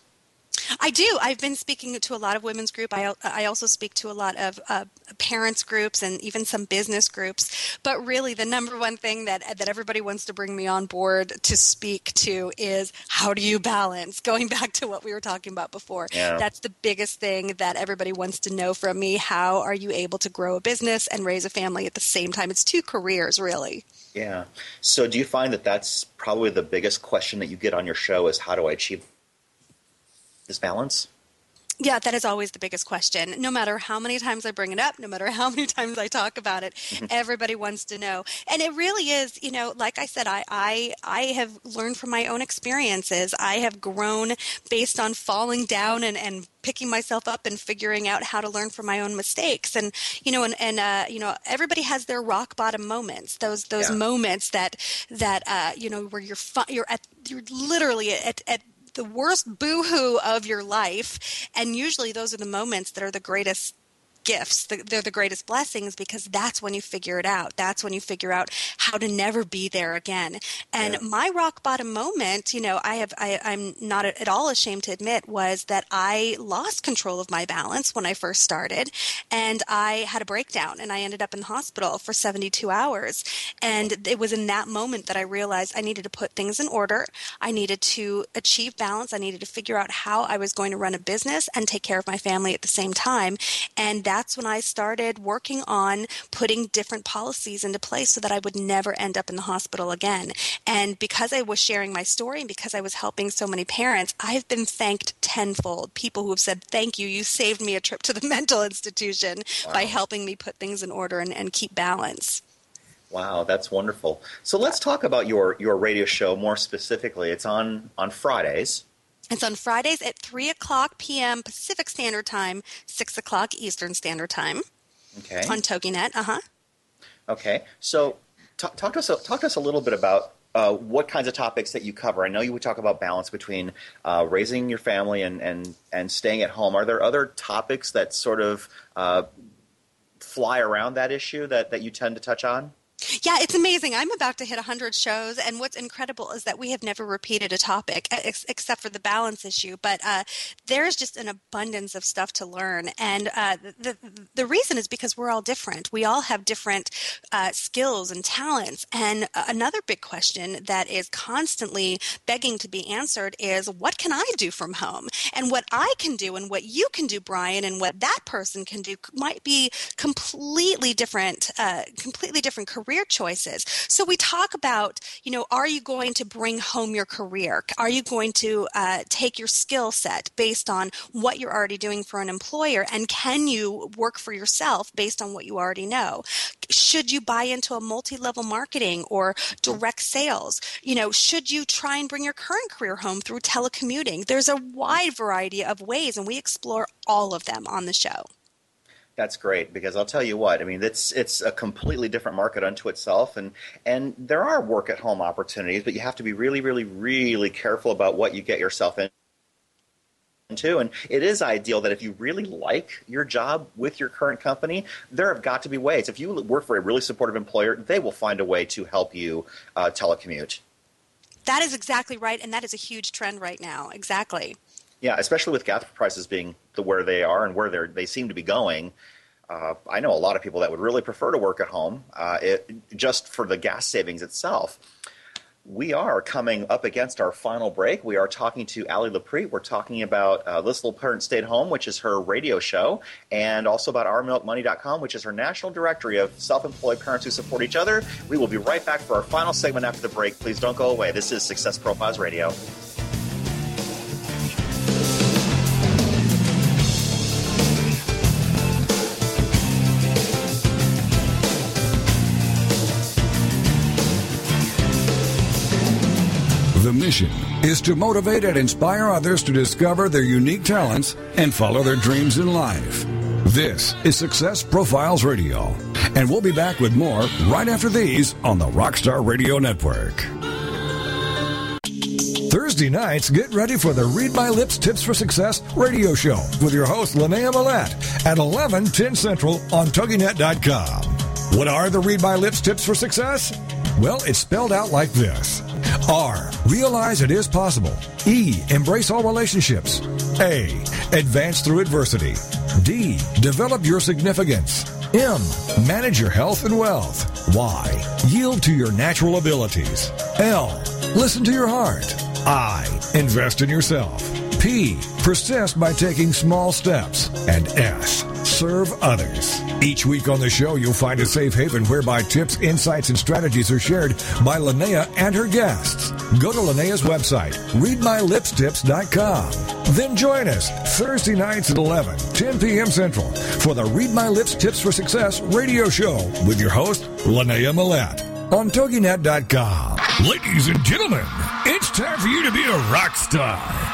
I do. I've been speaking to a lot of women's group. I, I also speak to a lot of uh, parents groups and even some business groups. But really, the number one thing that that everybody wants to bring me on board to speak to is how do you balance? Going back to what we were talking about before, yeah. that's the biggest thing that everybody wants to know from me. How are you able to grow a business and raise a family at the same time? It's two careers, really. Yeah. So, do you find that that's probably the biggest question that you get on your show? Is how do I achieve this balance? Yeah, that is always the biggest question. No matter how many times I bring it up, no matter how many times I talk about it, mm-hmm. everybody wants to know. And it really is, you know, like I said, I, I I have learned from my own experiences. I have grown based on falling down and, and picking myself up and figuring out how to learn from my own mistakes. And you know, and, and uh, you know, everybody has their rock bottom moments. Those those yeah. moments that that uh, you know where you're fu- you're at you're literally at, at the worst boohoo of your life. And usually those are the moments that are the greatest gifts. They're the greatest blessings because that's when you figure it out. That's when you figure out how to never be there again. And yeah. my rock bottom moment, you know, I have, I, I'm not at all ashamed to admit was that I lost control of my balance when I first started and I had a breakdown and I ended up in the hospital for 72 hours. And it was in that moment that I realized I needed to put things in order. I needed to achieve balance. I needed to figure out how I was going to run a business and take care of my family at the same time. And that that's when I started working on putting different policies into place so that I would never end up in the hospital again. And because I was sharing my story and because I was helping so many parents, I've been thanked tenfold. People who have said, Thank you, you saved me a trip to the mental institution wow. by helping me put things in order and, and keep balance. Wow, that's wonderful. So let's talk about your, your radio show more specifically. It's on, on Fridays. It's on Fridays at 3 o'clock p.m. Pacific Standard Time, 6 o'clock Eastern Standard Time. Okay. On TogiNet, uh huh. Okay. So talk, talk, to us, talk to us a little bit about uh, what kinds of topics that you cover. I know you would talk about balance between uh, raising your family and, and, and staying at home. Are there other topics that sort of uh, fly around that issue that, that you tend to touch on? Yeah, it's amazing. I'm about to hit 100 shows, and what's incredible is that we have never repeated a topic ex- except for the balance issue. But uh, there's just an abundance of stuff to learn, and uh, the the reason is because we're all different. We all have different uh, skills and talents. And another big question that is constantly begging to be answered is, what can I do from home? And what I can do, and what you can do, Brian, and what that person can do might be completely different, uh, completely different career career choices. So we talk about, you know, are you going to bring home your career? Are you going to uh, take your skill set based on what you're already doing for an employer? And can you work for yourself based on what you already know? Should you buy into a multi level marketing or direct sales? You know, should you try and bring your current career home through telecommuting? There's a wide variety of ways, and we explore all of them on the show. That's great because I'll tell you what I mean. It's it's a completely different market unto itself, and and there are work at home opportunities, but you have to be really, really, really careful about what you get yourself in into. And it is ideal that if you really like your job with your current company, there have got to be ways. If you work for a really supportive employer, they will find a way to help you uh, telecommute. That is exactly right, and that is a huge trend right now. Exactly. Yeah, especially with gas prices being the where they are and where they they seem to be going. Uh, I know a lot of people that would really prefer to work at home, uh, it, just for the gas savings itself. We are coming up against our final break. We are talking to Ally Loprete. We're talking about uh, This Little Parent Stayed Home, which is her radio show, and also about OurMilkMoney.com, which is her national directory of self employed parents who support each other. We will be right back for our final segment after the break. Please don't go away. This is Success Profiles Radio. Mission is to motivate and inspire others to discover their unique talents and follow their dreams in life. This is Success Profiles Radio, and we'll be back with more right after these on the Rockstar Radio Network. Thursday nights, get ready for the Read My Lips Tips for Success radio show with your host, Linnea Millette at 11, 10 Central on TogiNet.com. What are the Read My Lips tips for success? Well, it's spelled out like this R. Realize it is possible. E. Embrace all relationships. A. Advance through adversity. D. Develop your significance. M. Manage your health and wealth. Y. Yield to your natural abilities. L. Listen to your heart. I. Invest in yourself. P. Persist by taking small steps. And S. Serve others. Each week on the show, you'll find a safe haven whereby tips, insights, and strategies are shared by Linnea and her guests. Go to Linnea's website, readmylipstips.com. Then join us Thursday nights at 11, 10 p.m. Central for the Read My Lips Tips for Success radio show with your host, Linnea Millette on TogiNet.com. Ladies and gentlemen, it's time for you to be a rock star.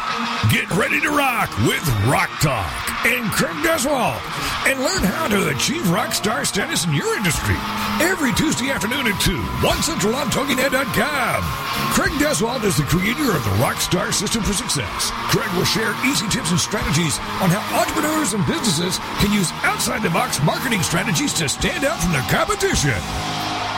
Get ready to rock with Rock Talk and Craig Duswalt and learn how to achieve rock star status in your industry every Tuesday afternoon at 2, 1 Central on TogiNet.com. Craig Duswalt is the creator of the Rockstar System for Success. Craig will share easy tips and strategies on how entrepreneurs and businesses can use outside the box marketing strategies to stand out from the competition.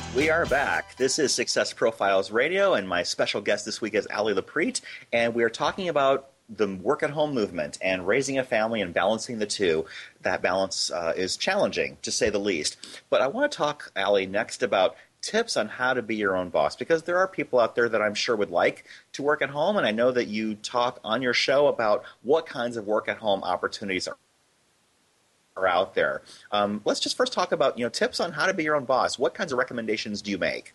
And we are back. This is Success Profiles Radio, and my special guest this week is Ally Loprete, and we are talking about the work at home movement and raising a family and balancing the two. That balance uh, is challenging, to say the least. But I want to talk, Ally, next about tips on how to be your own boss because there are people out there that I'm sure would like to work at home, and I know that you talk on your show about what kinds of work at home opportunities are are out there. Um, let's just first talk about you know tips on how to be your own boss. What kinds of recommendations do you make?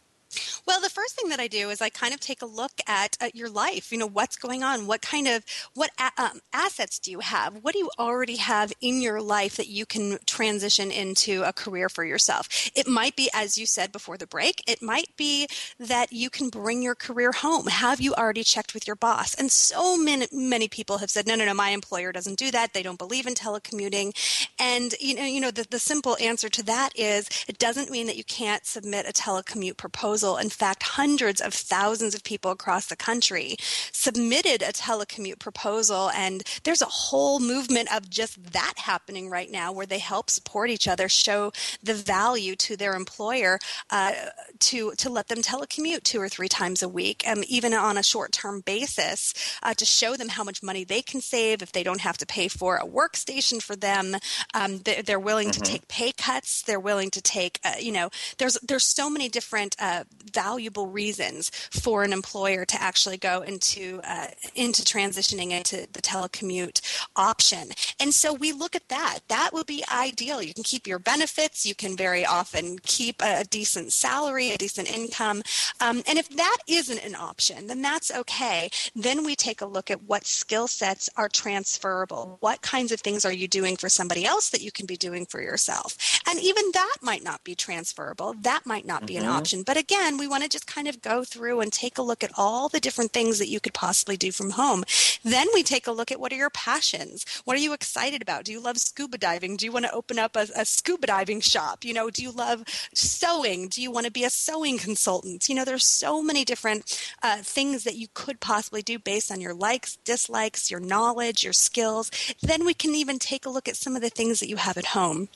Well, the first thing that I do is I kind of take a look at, at your life. You know, what's going on? What kind of what a- um, assets do you have? What do you already have in your life that you can transition into a career for yourself? It might be, as you said before the break, it might be that you can bring your career home. Have you already checked with your boss? And so many many people have said, no, no, no, my employer doesn't do that. They don't believe in telecommuting. And you know, you know, the, the simple answer to that is it doesn't mean that you can't submit a telecommute proposal in fact, hundreds of thousands of people across the country submitted a telecommute proposal. And there's a whole movement of just that happening right now where they help support each other, show the value to their employer uh, to, to let them telecommute two or three times a week, um, even on a short term basis, uh, to show them how much money they can save if they don't have to pay for a workstation for them. Um, they're, they're, willing mm-hmm. to take pay cuts. They're willing to take, uh, you know, there's there's so many different uh, valuable reasons for an employer to actually go into uh, into transitioning into the telecommute option. And so we look at that. That would be ideal. You can keep your benefits. You can very often keep a, decent salary, a decent income. Um, and if that isn't an option, then that's okay. Then we take a look at what skill sets are transferable. What kinds of things are you doing for somebody else that you can be doing for yourself? And even that might not be transferable. That might not be mm-hmm. an option. But again, we want to just kind of go through and take a look at all the different things that you could possibly do from home. Then we take a look at what are your passions? What are you excited about? Do you love scuba diving? Do you want to open up a, a scuba diving shop? You know, do you love sewing? Do you want to be a sewing consultant? You know, there's so many different uh, things that you could possibly do based on your likes, dislikes, your knowledge, your skills. Then we can even take a look at some of the things that you have at home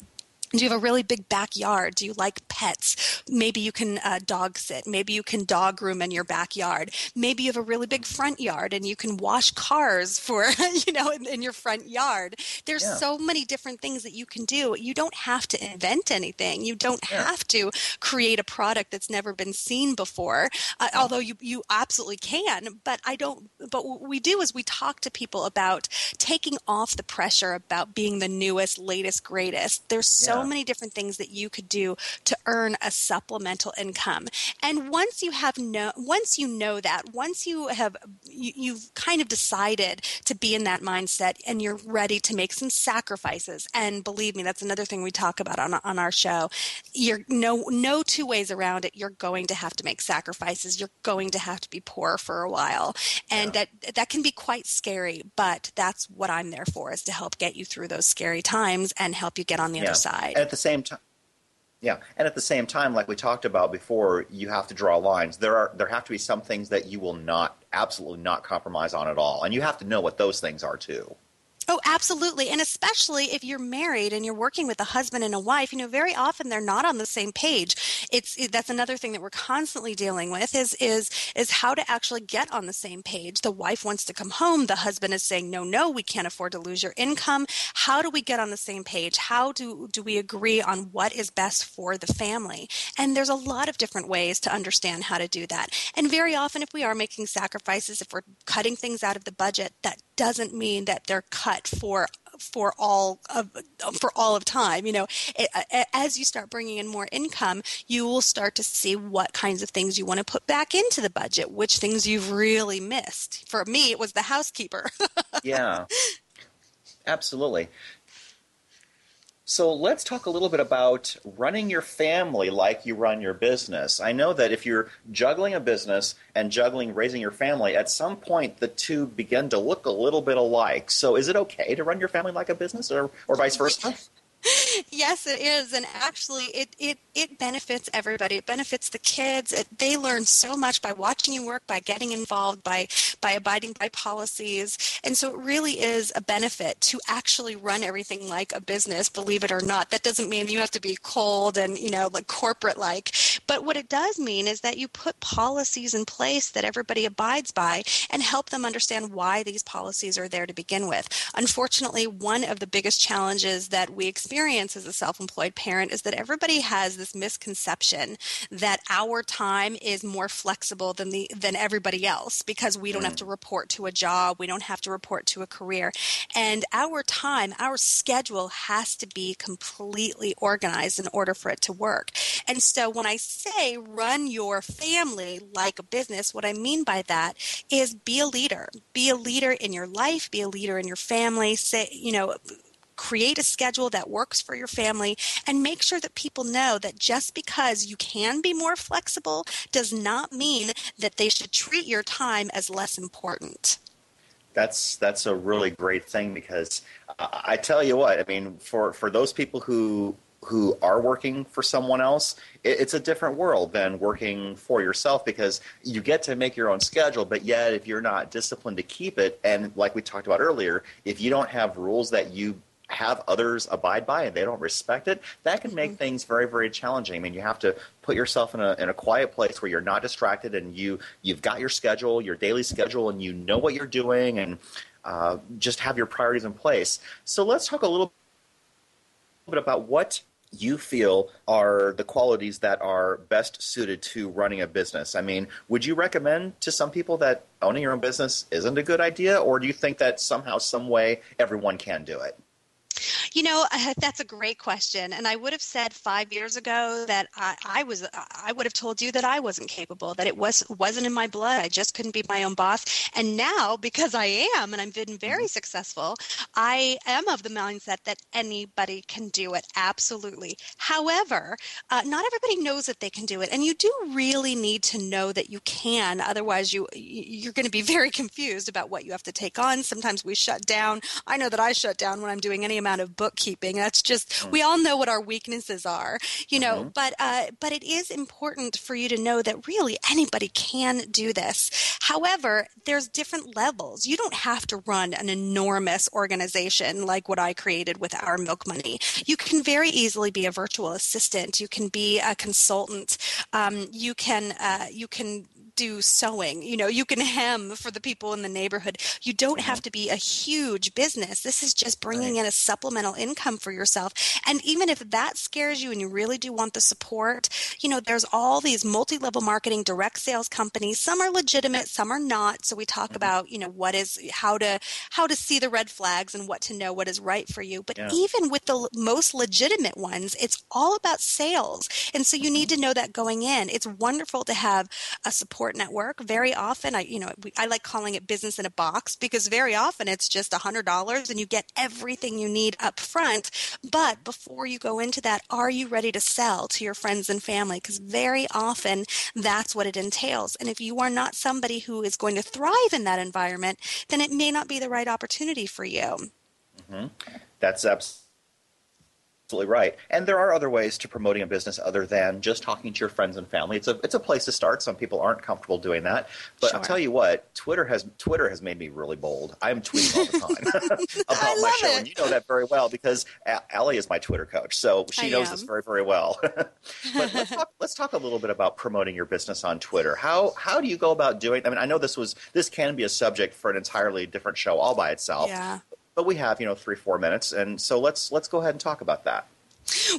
do you have a really big backyard? Do you like pets? Maybe you can uh, dog sit. Maybe you can dog groom in your backyard. Maybe you have a really big front yard and you can wash cars for, you know, in, in your front yard. There's yeah. so many different things that you can do. You don't have to invent anything. You don't yeah. have to create a product that's never been seen before, uh, although you, you absolutely can. But I don't, but what we do is we talk to people about taking off the pressure about being the newest, latest, greatest. There's so so many different things that you could do to earn a supplemental income. And once you have no, once you know that, once you have, you, you've kind of decided to be in that mindset and you're ready to make some sacrifices. And believe me, that's another thing we talk about on, on our show. You're no, no two ways around it. You're going to have to make sacrifices. You're going to have to be poor for a while. And yeah. that, that can be quite scary, but that's what I'm there for is to help get you through those scary times and help you get on the yeah. other side. Right. At the same time, yeah, and at the same time, like we talked about before, you have to draw lines. There are there have to be some things that you will not absolutely not compromise on at all, and you have to know what those things are too. Oh, absolutely. And especially if you're married and you're working with a husband and a wife, you know, very often they're not on the same page. It's it, that's another thing that we're constantly dealing with is is is how to actually get on the same page. The wife wants to come home, the husband is saying, "No, no, we can't afford to lose your income." How do we get on the same page? How do do we agree on what is best for the family? And there's a lot of different ways to understand how to do that. And very often if we are making sacrifices, if we're cutting things out of the budget, that doesn't mean that they're cut for for all of for all of time you know it, as you start bringing in more income you will start to see what kinds of things you want to put back into the budget which things you've really missed. For me it was the housekeeper. Yeah. Absolutely so let's talk a little bit about running your family like you run your business. I know that if you're juggling a business and juggling raising your family, at some point the two begin to look a little bit alike. So is it okay to run your family like a business or, or vice versa? yes, it is, and actually, it it it benefits everybody. It benefits the kids. It, they learn so much by watching you work, by getting involved, by by abiding by policies, and so it really is a benefit to actually run everything like a business. Believe it or not, that doesn't mean you have to be cold and you know like corporate like. But what it does mean is that you put policies in place that everybody abides by, and help them understand why these policies are there to begin with. Unfortunately, one of the biggest challenges that we experience experience as a self employed parent is that everybody has this misconception that our time is more flexible than, the, than everybody else because we don't mm. have to report to a job, we don't have to report to a career. And our time, our schedule has to be completely organized in order for it to work. And so when I say run your family like a business, what I mean by that is be a leader. Be a leader in your life, be a leader in your family. Say, you know, create a schedule that works for your family, and make sure that people know that just because you can be more flexible does not mean that they should treat your time as less important. That's that's a really great thing because uh, I tell you what, I mean, for for those people who who are working for someone else, it's a different world than working for yourself because you get to make your own schedule, but yet if you're not disciplined to keep it, and like we talked about earlier, if you don't have rules that you have others abide by and they don't respect it, that can make mm-hmm. things very, very challenging. I mean, you have to put yourself in a, in a quiet place where you're not distracted and you, you've got your schedule, your daily schedule, and you know what you're doing and uh, just have your priorities in place. So let's talk a little bit about what you feel are the qualities that are best suited to running a business? I mean, would you recommend to some people that owning your own business isn't a good idea, or do you think that somehow, some way, everyone can do it? You know, that's a great question. And I would have said five years ago that I, I, was, I would have told you that I wasn't capable, that it was, wasn't in my blood. I just couldn't be my own boss. And now, because I am, and I've been very mm-hmm. successful, I am of the mindset that anybody can do it. Absolutely. However, uh, not everybody knows that they can do it. And you do really need to know that you can. Otherwise, you, you're going to be very confused about what you have to take on. Sometimes we shut down. I know that I shut down when I'm doing any amount amount of bookkeeping. That's just mm. we all know what our weaknesses are, you know. Mm-hmm. But uh, but it is important for you to know that really anybody can do this. However, there's different levels. You don't have to run an enormous organization like what I created with Our Milk Money. You can very easily be a virtual assistant. You can be a consultant. Um, you can uh, you can do sewing. You know, you can hem for the people in the neighborhood. You don't have mm-hmm. to be a huge business. This is just bringing right. in a supplemental income for yourself. And even if that scares you and you really do want the support, you know, there's all these multi-level marketing direct sales companies. Some are legitimate, some are not. So we talk mm-hmm. about, you know, what is how to how to see the red flags and what to know what is right for you. But yeah. even with the most legitimate ones, it's all about sales. And so you mm-hmm. need to know that going in. It's wonderful to have a support network. Very often, I you know I like calling it business in a box because very often it's just a hundred dollars and you get everything you need up front. But before you go into that, are you ready to sell to your friends and family? Because very often that's what it entails. And if you are not somebody who is going to thrive in that environment, then it may not be the right opportunity for you. Mm-hmm. That's absolutely absolutely right. And there are other ways to promoting a business other than just talking to your friends and family. It's a it's a place to start. Some people aren't comfortable doing that, but sure. I'll tell you what, Twitter has Twitter has made me really bold. I'm tweeting all the time about my show, it. and you know that very well because Ally is my Twitter coach, so she I knows am. this very very well. but let's talk, let's talk a little bit about promoting your business on Twitter. How how do you go about doing? I mean, I know this was this can be a subject for an entirely different show all by itself. Yeah but we have you know three four minutes, and so let's let's go ahead and talk about that.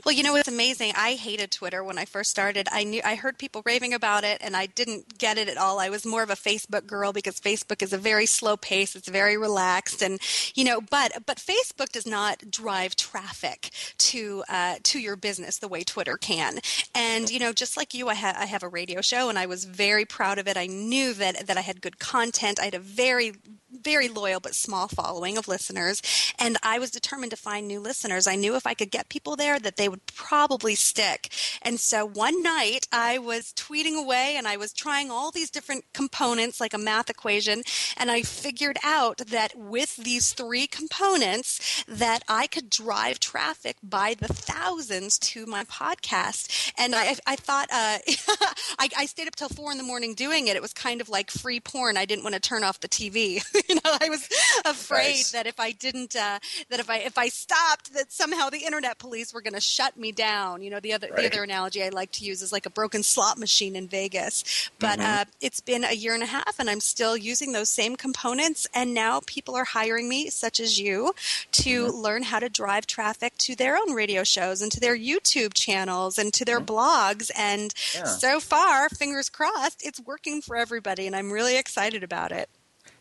Well, you know it's amazing. I hated Twitter when I first started. I knew I heard people raving about it and I didn't get it at all. I was more of a Facebook girl because Facebook is a very slow pace. It's very relaxed and you know, but but Facebook does not drive traffic to uh, to your business the way Twitter can. And you know, just like you, I, ha- I have a radio show and I was very proud of it. I knew that that I had good content. I had a very very loyal but small following of listeners and I was determined to find new listeners. I knew if I could get people there that they would probably stick. And so one night I was tweeting away and I was trying all these different components like a math equation and I figured out that with these three components that I could drive traffic by the thousands to my podcast. And I, I thought uh, I, I stayed up till four in the morning doing it. It was kind of like free porn. I didn't want to turn off the TV. you know, I was afraid nice. that if I didn't, uh, that if I if I stopped, that somehow the internet police were going to shut me down. You know, the other right. the other analogy I like to use is like a broken slot machine in Vegas. But mm-hmm. uh, it's been a year and a half, and I'm still using those same components. And now people are hiring me, such as you, to mm-hmm. learn how to drive traffic to their own radio shows and to their YouTube channels and to their mm-hmm. blogs. And yeah. so far, fingers crossed, it's working for everybody, and I'm really excited about it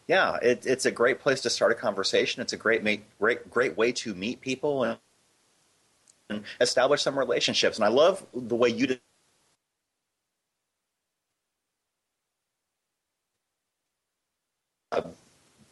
yeah, it, it's a great place to start a conversation. It's a great, great, great way to meet people and, and establish some relationships. And I love the way you did.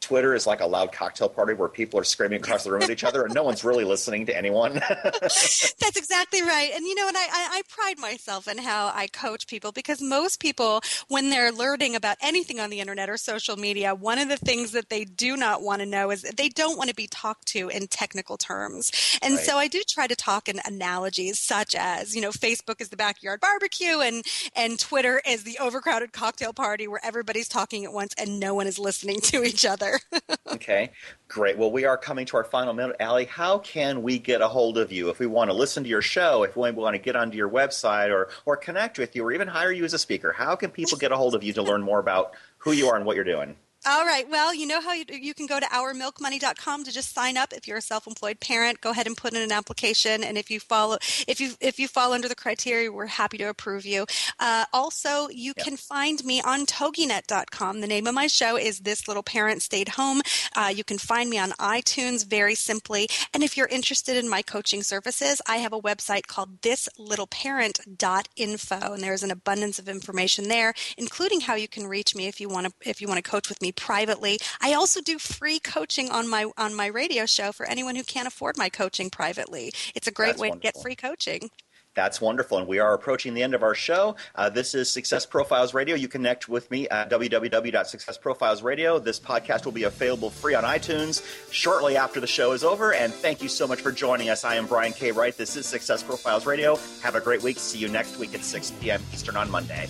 Twitter is like a loud cocktail party where people are screaming across the room at each other and no one's really listening to anyone. That's exactly right. And you know, and I, I, pride myself in how I coach people because most people, when they're learning about anything on the internet or social media, one of the things that they do not want to know is they don't want to be talked to in technical terms. And right. so I do try to talk in analogies such as, you know, Facebook is the backyard barbecue and, and Twitter is the overcrowded cocktail party where everybody's talking at once and no one is listening to each other. okay, great. Well, we are coming to our final minute. Ally, how can we get a hold of you if we want to listen to your show, if we want to get onto your website or, or connect with you or even hire you as a speaker? How can people get a hold of you to learn more about who you are and what you're doing? All right. Well, you know how you, you can go to ourmilkmoney.com to just sign up if you're a self-employed parent. Go ahead and put in an application, and if you follow if you if you fall under the criteria, we're happy to approve you. Uh, also, you yep. can find me on toginet.com. The name of my show is This Little Parent Stayed Home. Uh, you can find me on iTunes very simply. And if you're interested in my coaching services, I have a website called thislittleparent.info, and there's an abundance of information there, including how you can reach me if you want to if you want to coach with me privately. I also do free coaching on my on my radio show for anyone who can't afford my coaching privately. It's a great That's way wonderful. to get free coaching. That's wonderful. And we are approaching the end of our show. Uh, this is Success Profiles Radio. You connect with me at www.successprofilesradio. This podcast will be available free on iTunes shortly after the show is over. And thank you so much for joining us. I am Brian K. Wright. This is Success Profiles Radio. Have a great week. See you next week at 6 p.m. Eastern on Monday.